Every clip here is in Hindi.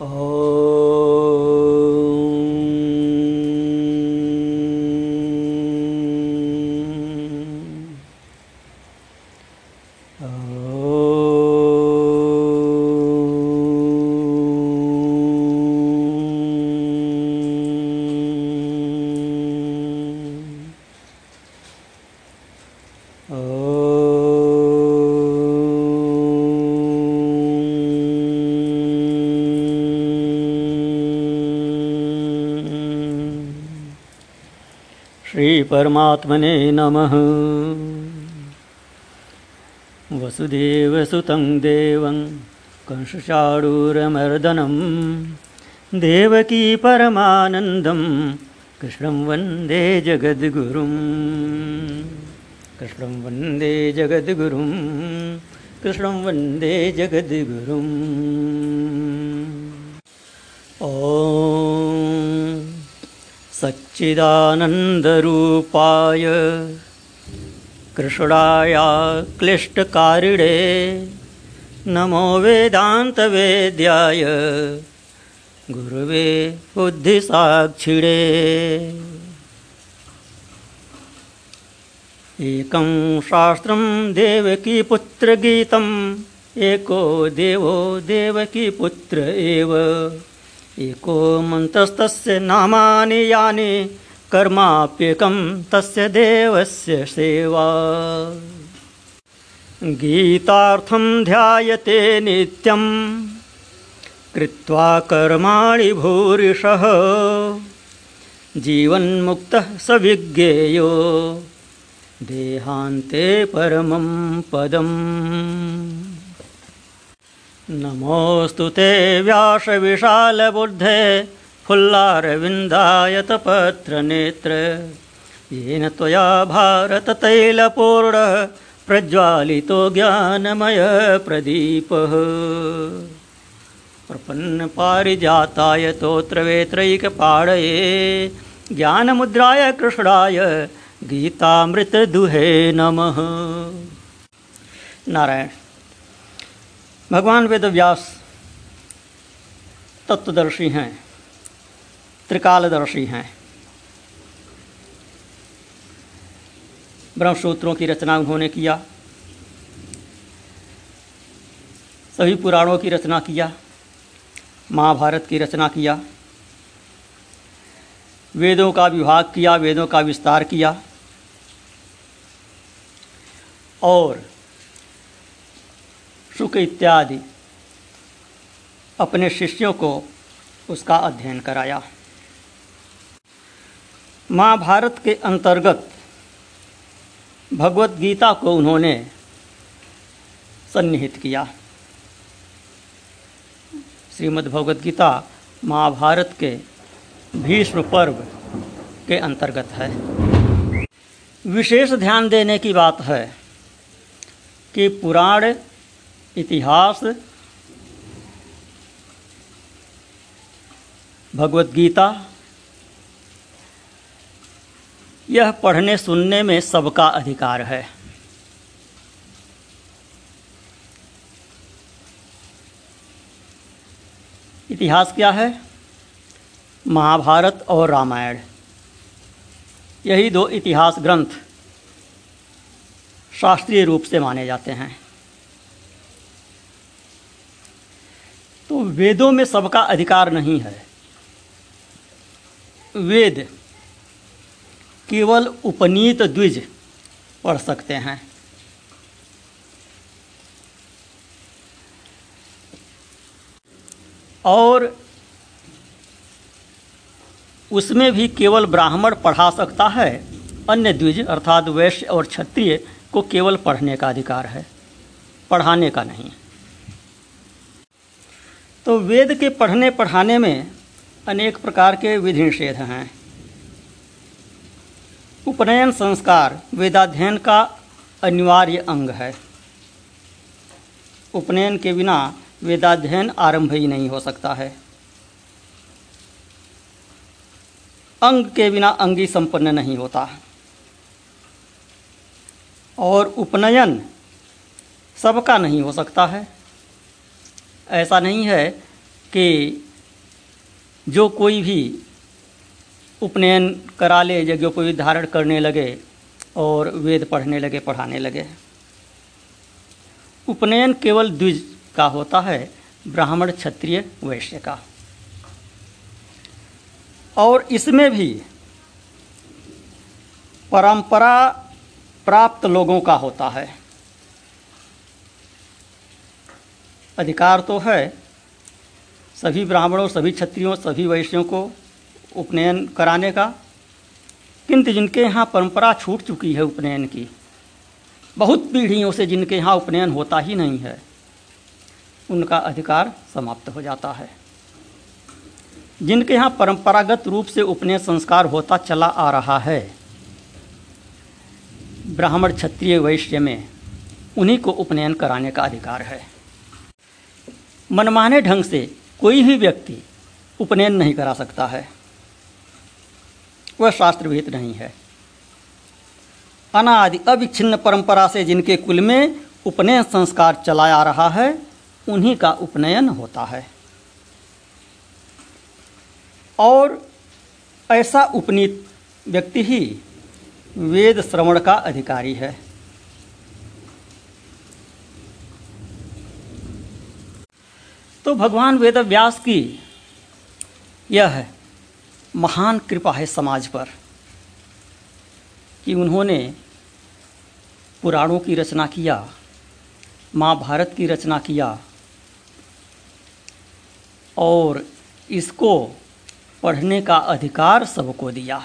哦。श्रीपरमात्मने नमः। वसुदेवसुतं देवं कंसचाडूरमर्दनं देवकी परमानन्दं कृष्णं वन्दे जगद्गुरुं। कृष्णं वन्दे जगद्गुरुं कृष्णं वन्दे जगद्गुरुम् ॐ सच्चिदानन्दरूपाय। कृष्णाय क्लिष्टकारिणे नमो वेदान्तवेद्याय। गुरुवे बुद्धिसाक्षिणे। एकं शास्त्रं देवकीपुत्रगीतम् एको देवो देवकीपुत्र एव एको मन्त्रस्तस्य नामानि यानि कर्माप्येकं तस्य देवस्य सेवा। गीतार्थं ध्यायते नित्यं कृत्वा कर्माणि भूरिशः जीवन्मुक्तः स विज्ञेयो देहान्ते परमं पदम् नमोऽस्तु ते व्यासविशालबुद्धे फुल्लारविन्दायतपत्रनेत्र। येन त्वया भारततैलपूर्णः प्रज्वालितो ज्ञानमयप्रदीपः प्रपन्नपारिजाताय तोत्रवेत्रैकपाडये ज्ञानमुद्राय कृष्णाय गीतामृतदुहे नमः। नारायण भगवान वेद व्यास तत्वदर्शी हैं, त्रिकालदर्शी हैं। ब्रह्मसूत्रों की रचना उन्होंने किया, सभी पुराणों की रचना किया, महाभारत की रचना किया, वेदों का विभाग किया, वेदों का विस्तार किया, और शुक इत्यादि अपने शिष्यों को उसका अध्ययन कराया। महाभारत के अंतर्गत भगवत गीता को उन्होंने सन्निहित किया। श्रीमद् भगवत गीता महाभारत के भीष्म पर्व के अंतर्गत है। विशेष ध्यान देने की बात है कि पुराण इतिहास, भगवत गीता, यह पढ़ने सुनने में सबका अधिकार है। इतिहास क्या है? महाभारत और रामायण। यही दो इतिहास ग्रंथ शास्त्रीय रूप से माने जाते हैं। वेदों में सबका अधिकार नहीं है। वेद केवल उपनीत द्विज पढ़ सकते हैं। और उसमें भी केवल ब्राह्मण पढ़ा सकता है, अन्य द्विज अर्थात वैश्य और क्षत्रिय को केवल पढ़ने का अधिकार है, पढ़ाने का नहीं। तो वेद के पढ़ने पढ़ाने में अनेक प्रकार के विधि निषेध हैं। उपनयन संस्कार वेदाध्ययन का अनिवार्य अंग है। उपनयन के बिना वेदाध्ययन आरंभ ही नहीं हो सकता है। अंग के बिना अंगी संपन्न नहीं होता। और उपनयन सबका नहीं हो सकता है। ऐसा नहीं है कि जो कोई भी उपनयन करा ले यज्ञोपवीत धारण करने लगे और वेद पढ़ने लगे, पढ़ाने लगे। उपनयन केवल द्विज का होता है, ब्राह्मण, क्षत्रिय, वैश्य का। और इसमें भी परंपरा प्राप्त लोगों का होता है। अधिकार तो है। सभी ब्राह्मणों, सभी क्षत्रियों, सभी वैश्यों को उपनयन कराने का, किंतु जिनके यहाँ परंपरा छूट चुकी है उपनयन की, बहुत पीढ़ियों से जिनके यहाँ उपनयन होता ही नहीं है, उनका अधिकार समाप्त हो जाता है। जिनके यहाँ परंपरागत रूप से उपनयन संस्कार होता चला आ रहा है, ब्राह्मण, क्षत्रिय, वैश्य में उन्हीं को उपनयन कराने का अधिकार है। मनमाने ढंग से कोई भी व्यक्ति उपनयन नहीं करा सकता है। वह शास्त्रविहित नहीं है। अनादि अविच्छिन्न परंपरा से जिनके कुल में उपनयन संस्कार चलाया रहा है, उन्हीं का उपनयन होता है। और ऐसा उपनीत व्यक्ति ही वेद श्रवण का अधिकारी है। तो भगवान वेद व्यास की यह है, महान कृपा है समाज पर कि उन्होंने पुराणों की रचना किया महाभारत की रचना किया और इसको पढ़ने का अधिकार सबको दिया।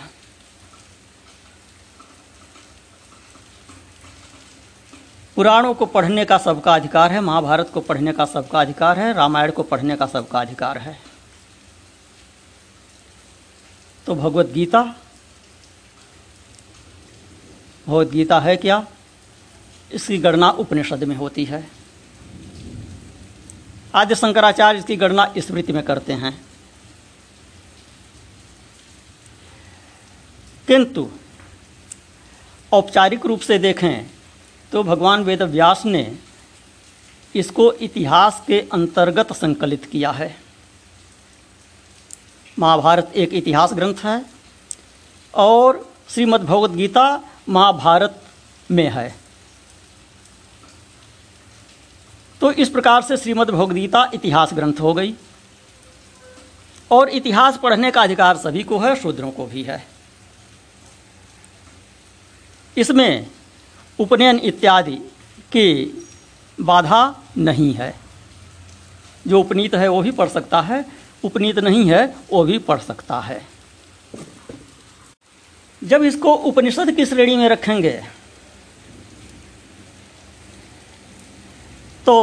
पुराणों को पढ़ने का सबका अधिकार है, महाभारत को पढ़ने का सबका अधिकार है, रामायण को पढ़ने का सबका अधिकार है। तो भगवत गीता भगवत गीता है क्या? इसकी गणना उपनिषद में होती है। आद्य शंकराचार्य इसकी गणना स्मृति में करते हैं। किंतु औपचारिक रूप से देखें तो भगवान वेद व्यास ने इसको इतिहास के अंतर्गत संकलित किया है। महाभारत एक इतिहास ग्रंथ है और श्रीमद् गीता महाभारत में है। तो इस प्रकार से श्रीमद् गीता इतिहास ग्रंथ हो गई और इतिहास पढ़ने का अधिकार सभी को है, शूद्रों को भी है। इसमें उपनयन इत्यादि की बाधा नहीं है। जो उपनीत है, वो भी पढ़ सकता है। उपनीत नहीं है, वो भी पढ़ सकता है। जब इसको उपनिषद की श्रेणी में रखेंगे तो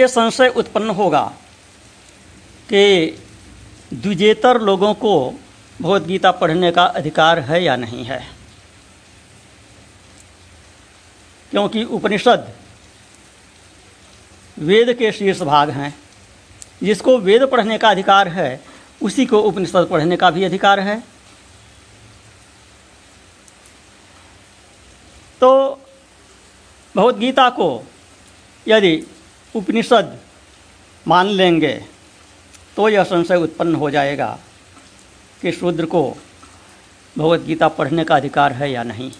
ये संशय उत्पन्न होगा कि द्विजेतर लोगों को भगवदगीता पढ़ने का अधिकार है या नहीं है। क्योंकि उपनिषद वेद के शीर्ष भाग हैं। जिसको वेद पढ़ने का अधिकार है, उसी को उपनिषद पढ़ने का भी अधिकार है। तो भगवत गीता को यदि उपनिषद मान लेंगे तो यह संशय उत्पन्न हो जाएगा कि शूद्र को भगवत गीता पढ़ने का अधिकार है या नहीं।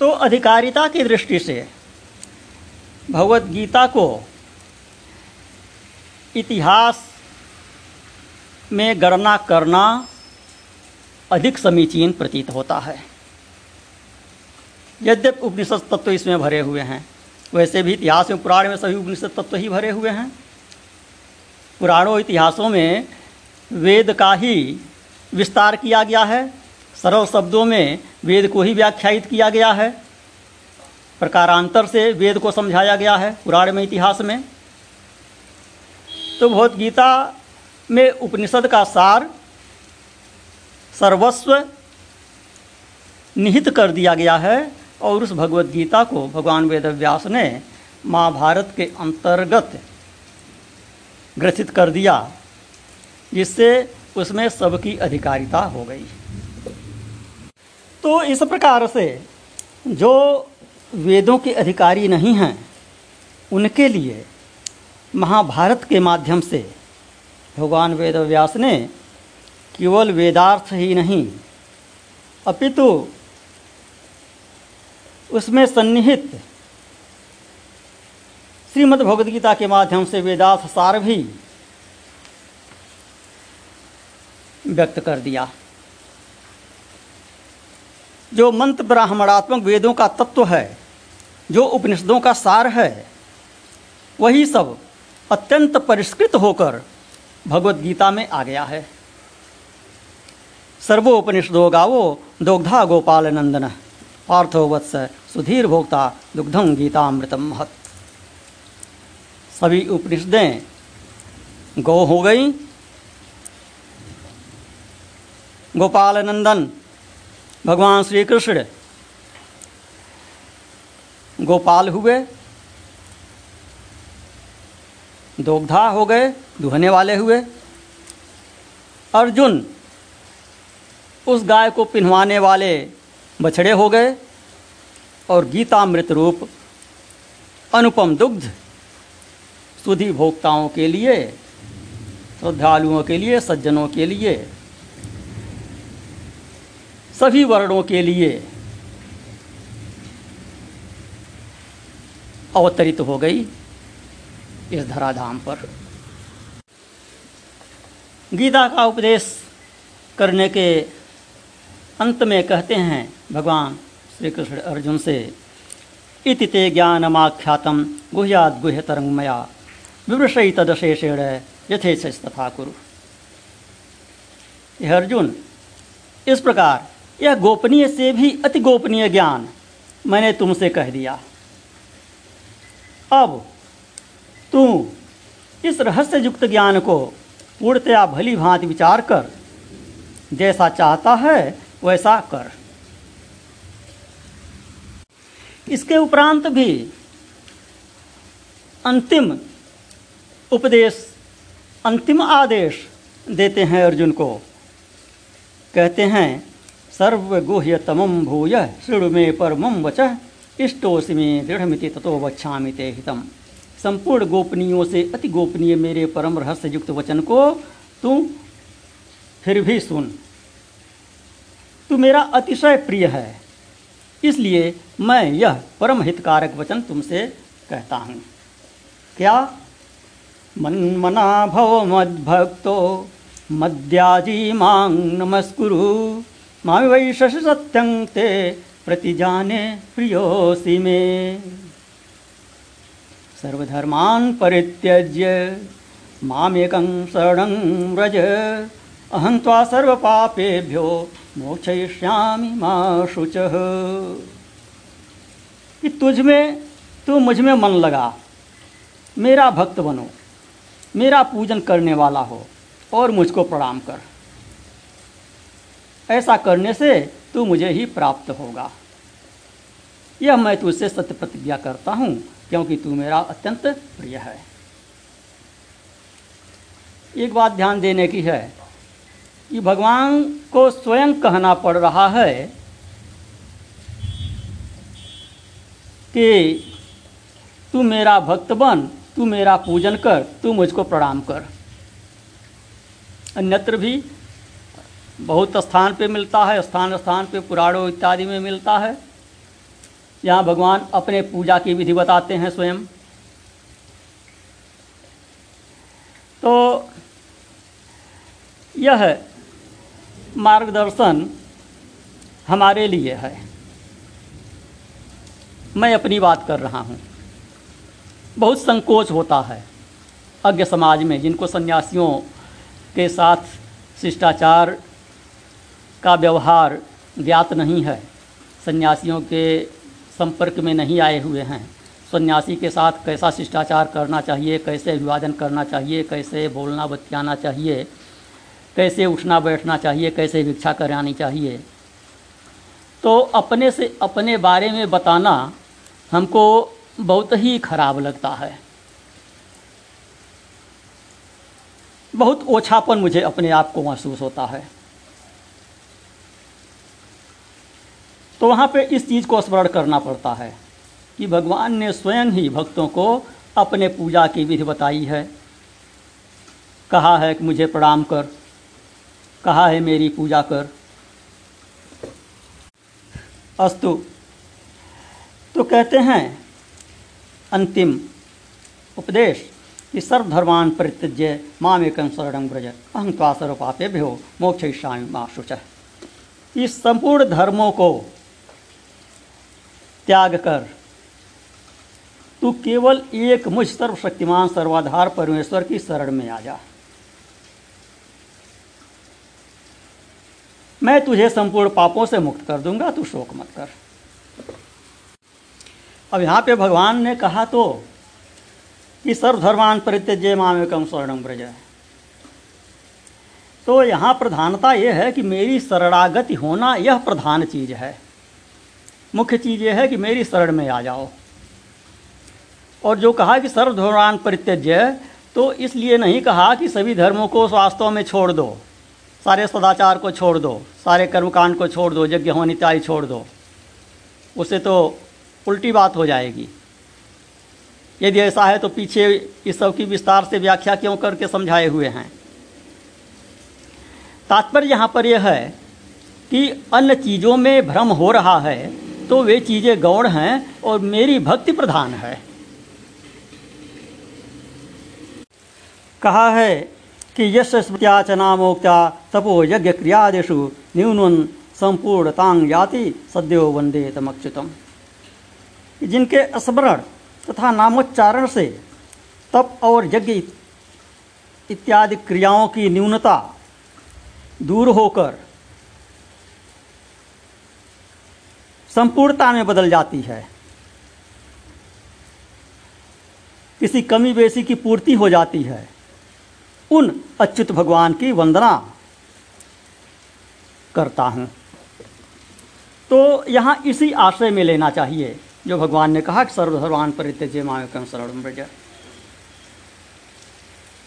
तो अधिकारिता की दृष्टि से भगवत गीता को इतिहास में गणना करना अधिक समीचीन प्रतीत होता है। यद्यप उपनिषद तत्व इसमें भरे हुए हैं, वैसे भी इतिहास में पुराण में सभी उपनिषद तत्व ही भरे हुए हैं। पुराणों इतिहासों में वेद का ही विस्तार किया गया है। सरल शब्दों में वेद को ही व्याख्यायित किया गया है। प्रकारांतर से वेद को समझाया गया है पुराण में इतिहास में। तो भगवत गीता में उपनिषद का सार सर्वस्व निहित कर दिया गया है और उस भगवत गीता को भगवान वेद व्यास ने महाभारत के अंतर्गत ग्रथित कर दिया, जिससे उसमें सबकी अधिकारिता हो गई। तो इस प्रकार से जो वेदों के अधिकारी नहीं हैं, उनके लिए महाभारत के माध्यम से भगवान वेद व्यास ने केवल वेदार्थ ही नहीं, अपितु उसमें सन्निहित श्रीमद् भगवद्गीता के माध्यम से वेदार्थ सार भी व्यक्त कर दिया। जो मंत्र ब्राह्मणात्मक वेदों का तत्व है, जो उपनिषदों का सार है, वही सब अत्यंत परिष्कृत होकर भगवत गीता में आ गया है। सर्वोपनिषदो गावो दुग्धा गोपाल नंदन, पार्थो वत्स सुधीर भोक्ता दुग्धम गीतामृतम महत। सभी उपनिषदें गौ हो गई। गोपाल नंदन भगवान श्री कृष्ण। गोपाल हुए। दोग्धा हो गए, दुहने वाले हुए। अर्जुन उस गाय को पिन्हवाने वाले बछड़े हो गए और गीतामृत रूप अनुपम दुग्ध सुधी भोक्ताओं के लिए, श्रद्धालुओं के लिए, सज्जनों के लिए सभी वर्णों के लिए अवतरित हो गई इस धराधाम पर। गीता का उपदेश करने के अंत में कहते हैं, भगवान श्री कृष्ण अर्जुन से, इति ते ज्ञानमाख्यातम गुह्याद गुह्यतरंग मया विवृषयी तदशेषेण यथेच तथा कुरु अर्जुन, इस प्रकार यह गोपनीय से भी अति गोपनीय ज्ञान मैंने तुमसे कह दिया। अब तू इस रहस्य युक्त ज्ञान को पूर्णतया भली भांति विचार कर, जैसा चाहता है वैसा कर। इसके उपरांत भी अंतिम उपदेश, अंतिम आदेश देते हैं अर्जुन को। कहते हैं सर्वगुह्यतमं भूय, शृणु मे परमं वच इष्टोसि में दृढ़मिति ततो वक्षामि ते हितम। संपूर्ण गोपनीयों से अति गोपनीय मेरे परम रहस्य युक्त वचन को तू फिर भी सुन। तू मेरा अतिशय प्रिय है, इसलिए मैं यह परम हितकारक वचन तुमसे कहता हूँ। क्या? मन मना भव मद्भक्तो, मद्याजी मांग नमस्कुरु। मामि वै शशि सत्यं ते प्रतिजाने प्रियोऽसि मे। सर्वधर्मान् परित्यज्य मामेकं शरणं व्रज। अहं त्वा सर्वपापेभ्यो मोक्षयिष्यामि मा शुचः। कि तुझ में, तू मुझमें मन लगा। मेरा भक्त बनो। मेरा पूजन करने वाला हो और मुझको प्रणाम कर। ऐसा करने से तू मुझे ही प्राप्त होगा। यह मैं तुझसे सत्य प्रतिज्ञा करता हूँ, क्योंकि तू मेरा अत्यंत प्रिय है। एक बात ध्यान देने की है कि भगवान को स्वयं कहना पड़ रहा है कि तू मेरा भक्त बन, तू मेरा पूजन कर, तू मुझको प्रणाम कर। अन्यत्र भी बहुत स्थान पे मिलता है, स्थान स्थान पे पुराणों इत्यादि में मिलता है। यहाँ भगवान अपने पूजा की विधि बताते हैं स्वयं। तो यह मार्गदर्शन हमारे लिए है। मैं अपनी बात कर रहा हूँ। बहुत संकोच होता है अज्ञ समाज में, जिनको सन्यासियों के साथ शिष्टाचार का व्यवहार ज्ञात नहीं है। सन्यासियों के संपर्क में नहीं आए हुए हैं। सन्यासी के साथ कैसा शिष्टाचार करना चाहिए, कैसे अभिवादन करना चाहिए, कैसे बोलना बतियाना चाहिए, कैसे उठना बैठना चाहिए, कैसे भिक्षा करानी चाहिए। तो अपने से अपने बारे में बताना हमको बहुत ही खराब लगता है। बहुत ओछापन मुझे अपने आप को महसूस होता है। तो वहाँ पे इस चीज़ को स्मरण करना पड़ता है कि भगवान ने स्वयं ही भक्तों को अपने पूजा की विधि बताई है। कहा है कि मुझे प्रणाम कर। कहा है मेरी पूजा कर। अस्तु तो कहते हैं अंतिम उपदेश कि सर्वधर्मान परित्यज्य माम एकं शरणं ब्रज अहं त्वा सर्वपापेभ्यो मोक्षयिष्यामि मा शुच। इस संपूर्ण धर्मों को त्याग कर। तू केवल एक मुझ सर्वशक्तिमान, सर्वाधार परमेश्वर की शरण में आ जा। मैं तुझे संपूर्ण पापों से मुक्त कर दूँगा, तू शोक मत कर। अब यहाँ पे भगवान ने कहा तो कि सर्वधर्मान परित्यज्य मामेकम स्वर्णम ब्रज तो यहाँ प्रधानता यह है कि मेरी शरणागति होना यह प्रधान चीज़ है। मुख्य चीज़ यह है कि मेरी शरण में आ जाओ। और जो कहा कि सर्वधर्मान परित्यज्य तो इसलिए नहीं कहा कि सभी धर्मों को वास्तव में छोड़ दो, सारे सदाचार को छोड़ दो, सारे कर्मकांड को छोड़ दो, यज्ञ होनी इत्यादि छोड़ दो। उससे तो उल्टी बात हो जाएगी। यदि ऐसा है तो पीछे इस सब की विस्तार से व्याख्या क्यों करके समझाए हुए हैं? तात्पर्य यहाँ पर यह है कि अन्य चीज़ों में भ्रम हो रहा है तो वे चीज़ें गौण हैं और मेरी भक्ति प्रधान है। कहा है कि यश स्मृत्या च नामोक्त्या तपो यज्ञ क्रियादिषु न्यून संपूर्णतांग याति सद्यो वंदे तमच्युतम। जिनके स्मरण तथा नामोच्चारण से तप और यज्ञ इत्यादि क्रियाओं की न्यूनता दूर होकर संपूर्णता में बदल जाती है। किसी कमी बेसी की पूर्ति हो जाती है। उन अच्युत भगवान की वंदना करता हूँ। तो यहाँ इसी आश्रय में लेना चाहिए, जो भगवान ने कहा कि सर्वधर्मान परित्यज्य मायकम शरण ब्रज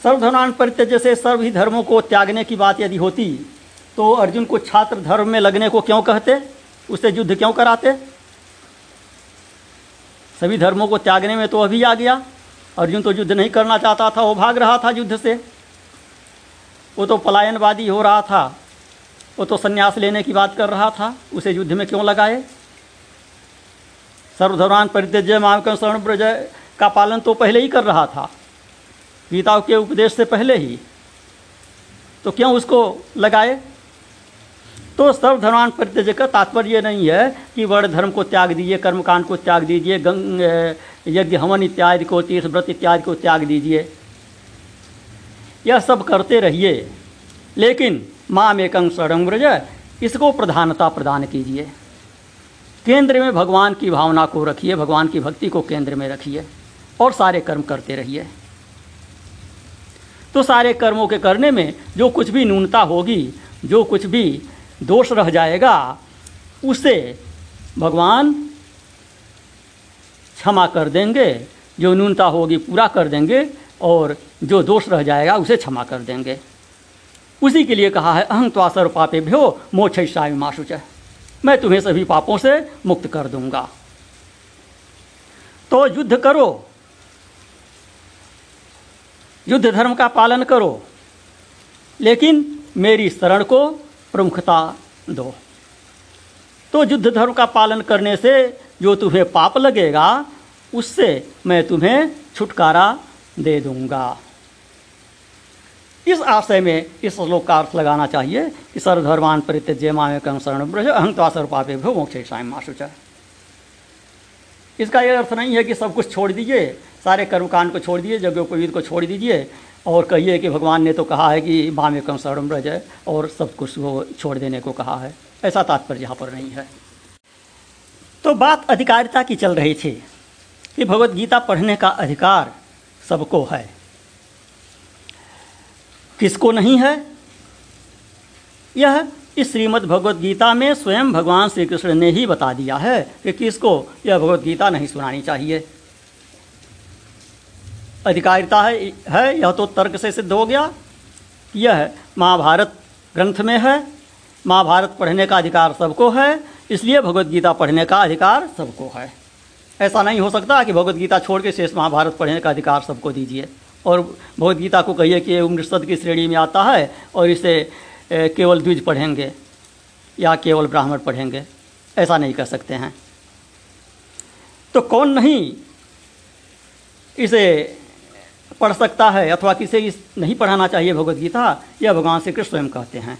सर्वधर्मान परित्यज्य से सर्व ही धर्मों को त्यागने की बात यदि होती तो अर्जुन को छात्र धर्म में लगने को क्यों कहते? उससे युद्ध क्यों कराते? सभी धर्मों को त्यागने में तो अभी आ गया अर्जुन तो युद्ध नहीं करना चाहता था, वो भाग रहा था युद्ध से। वो तो पलायनवादी हो रहा था, वो तो संन्यास लेने की बात कर रहा था, उसे युद्ध में क्यों लगाए? सर्वधर्मान परित्यज्य मामकम शरण ब्रज का पालन तो पहले ही कर रहा था गीता के उपदेश से पहले ही। तो क्यों उसको लगाए? तो सर्वधर्मान परित्यज्य का तात्पर्य नहीं है कि वर्ण धर्म को त्याग दीजिए, कर्मकांड को त्याग दीजिए, गंग यज्ञ हवन इत्यादि को, तीर्थ व्रत इत्यादि को त्याग दीजिए। यह सब करते रहिए, लेकिन माम एकं शरण ब्रज इसको प्रधानता प्रदान कीजिए। केंद्र में भगवान की भावना को रखिए, भगवान की भक्ति को केंद्र में रखिए और सारे कर्म करते रहिए। तो सारे कर्मों के करने में जो कुछ भी न्यूनता होगी, जो कुछ भी दोष रह जाएगा, उसे भगवान क्षमा कर देंगे, जो न्यूनता होगी पूरा कर देंगे, और जो दोष रह जाएगा, उसे क्षमा कर देंगे। उसी के लिए कहा है, अहं त्वासर पापे भ्यो मोक्षामी माशुच मैं तुम्हें सभी पापों से मुक्त कर दूँगा। तो युद्ध करो। युद्ध धर्म का पालन करो। लेकिन मेरी शरण को प्रमुखता दो। तो युद्ध धर्म का पालन करने से जो तुम्हें पाप लगेगा, उससे मैं तुम्हें छुटकारा दे दूँगा। इस आशय में इस श्लोक का अर्थ लगाना चाहिए कि सर्वधर्मान परित्यज्य मामेकम शरण ब्रज अहंत्वा सर्वपापे भो मोक्ष माशुच। इसका यह अर्थ नहीं है कि सब कुछ छोड़ दीजिए, सारे कर्मकांड को छोड़ दीजिए, यज्ञोपवीत को छोड़ दीजिए और कहिए कि भगवान ने तो कहा है कि मामेकम शरण जाए और सब कुछ वो छोड़ देने को कहा है। ऐसा तात्पर्य यहाँ पर नहीं है। तो बात अधिकारिता की चल रही थी कि भगवत गीता पढ़ने का अधिकार सबको है। किसको नहीं है? यह इस श्रीमद् भगवत गीता में स्वयं भगवान श्री कृष्ण ने ही बता दिया है कि किसको यह भगवत गीता नहीं सुनानी चाहिए। अधिकारिता है है, यह तो तर्क से सिद्ध हो गया। यह महाभारत ग्रंथ में है। महाभारत पढ़ने का अधिकार सबको है, इसलिए भगवत गीता पढ़ने का अधिकार सबको है। ऐसा नहीं हो सकता कि भगवत गीता छोड़ के शेष महाभारत पढ़ने का अधिकार सबको दीजिए। और भगवद गीता को कहिए कि उपनिषद की श्रेणी में आता है और इसे केवल द्विज पढ़ेंगे या केवल ब्राह्मण पढ़ेंगे। ऐसा नहीं कर सकते हैं। तो कौन नहीं इसे पढ़ सकता है, अथवा किसे इस नहीं पढ़ाना चाहिए भगवद गीता, यह भगवान श्री कृष्ण स्वयं कहते हैं।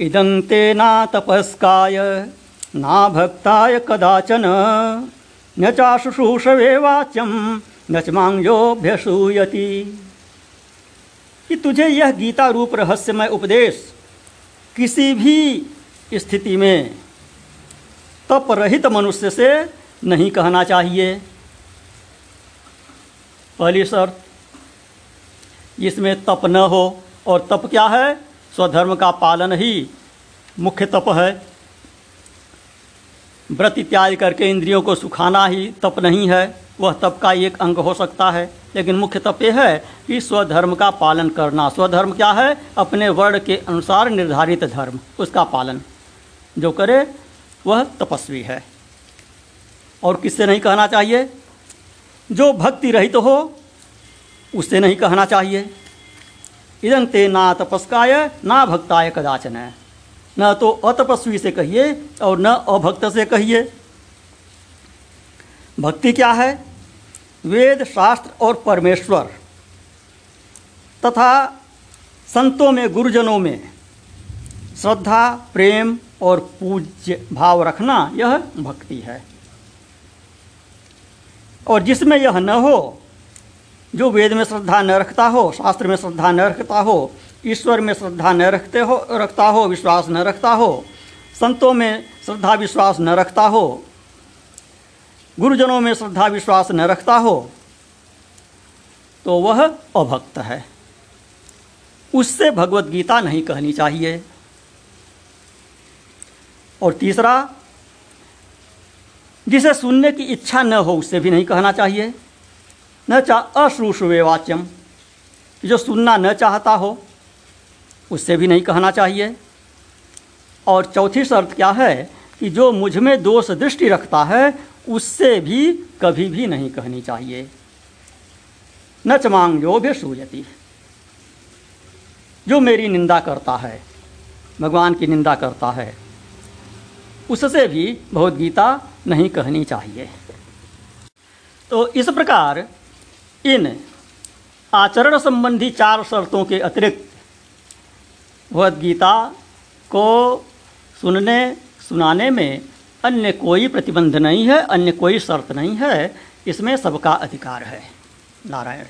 इदंते ना तपस्काय, ना भक्ताय कदाचन, न चाशुश्रूषवे वाच्यम न च कि तुझे यह गीता रूप रहस्यमय उपदेश किसी भी स्थिति में तप रहित मनुष्य से नहीं कहना चाहिए। पहली शर्त जिसमें तप न हो। और तप क्या है? स्वधर्म का पालन ही मुख्य तप है। व्रत इत्यादि करके इंद्रियों को सुखाना ही तप नहीं है। वह तप का एक अंग हो सकता है। लेकिन मुख्य तप यह है कि स्वधर्म का पालन करना। स्वधर्म क्या है? अपने वर्ण के अनुसार निर्धारित धर्म, उसका पालन। जो करे, वह तपस्वी है। और किससे नहीं कहना चाहिए? जो भक्ति रहित तो हो उससे नहीं कहना चाहिए। इदं ते ना तपस्काय, ना भक्ताय कदाचन। है न तो अतपस्वी से कहिए और न अभक्त से कहिए। भक्ति क्या है? वेद, शास्त्र और परमेश्वर तथा संतों में, गुरुजनों में श्रद्धा, प्रेम और पूज्य भाव रखना यह भक्ति है। और जिसमें यह न हो जो वेद में श्रद्धा न रखता हो, शास्त्र में श्रद्धा न रखता हो, ईश्वर में श्रद्धा न रखते हो, रखता हो, विश्वास न रखता हो, संतों में श्रद्धा, विश्वास न रखता हो, गुरुजनों में श्रद्धा, विश्वास न रखता हो तो वह अभक्त है। उससे भगवत गीता नहीं कहनी चाहिए। और तीसरा, जिसे सुनने की इच्छा न हो उससे भी नहीं कहना चाहिए। न चाह अश्रूषुवे वाच्यम जो सुनना न चाहता हो, उससे भी नहीं कहना चाहिए। और चौथी शर्त क्या है कि जो मुझमें दोष दृष्टि रखता है, उससे भी कभी भी नहीं कहनी चाहिए। न चमांग जो भी सूजती जो मेरी निंदा करता है, भगवान की निंदा करता है, उससे भी भगवत गीता नहीं कहनी चाहिए। तो इस प्रकार इन आचरण संबंधी चार शर्तों के अतिरिक्त भगवद गीता को सुनने, सुनाने में अन्य कोई प्रतिबंध नहीं है, अन्य कोई शर्त नहीं है, इसमें सबका अधिकार है। नारायण।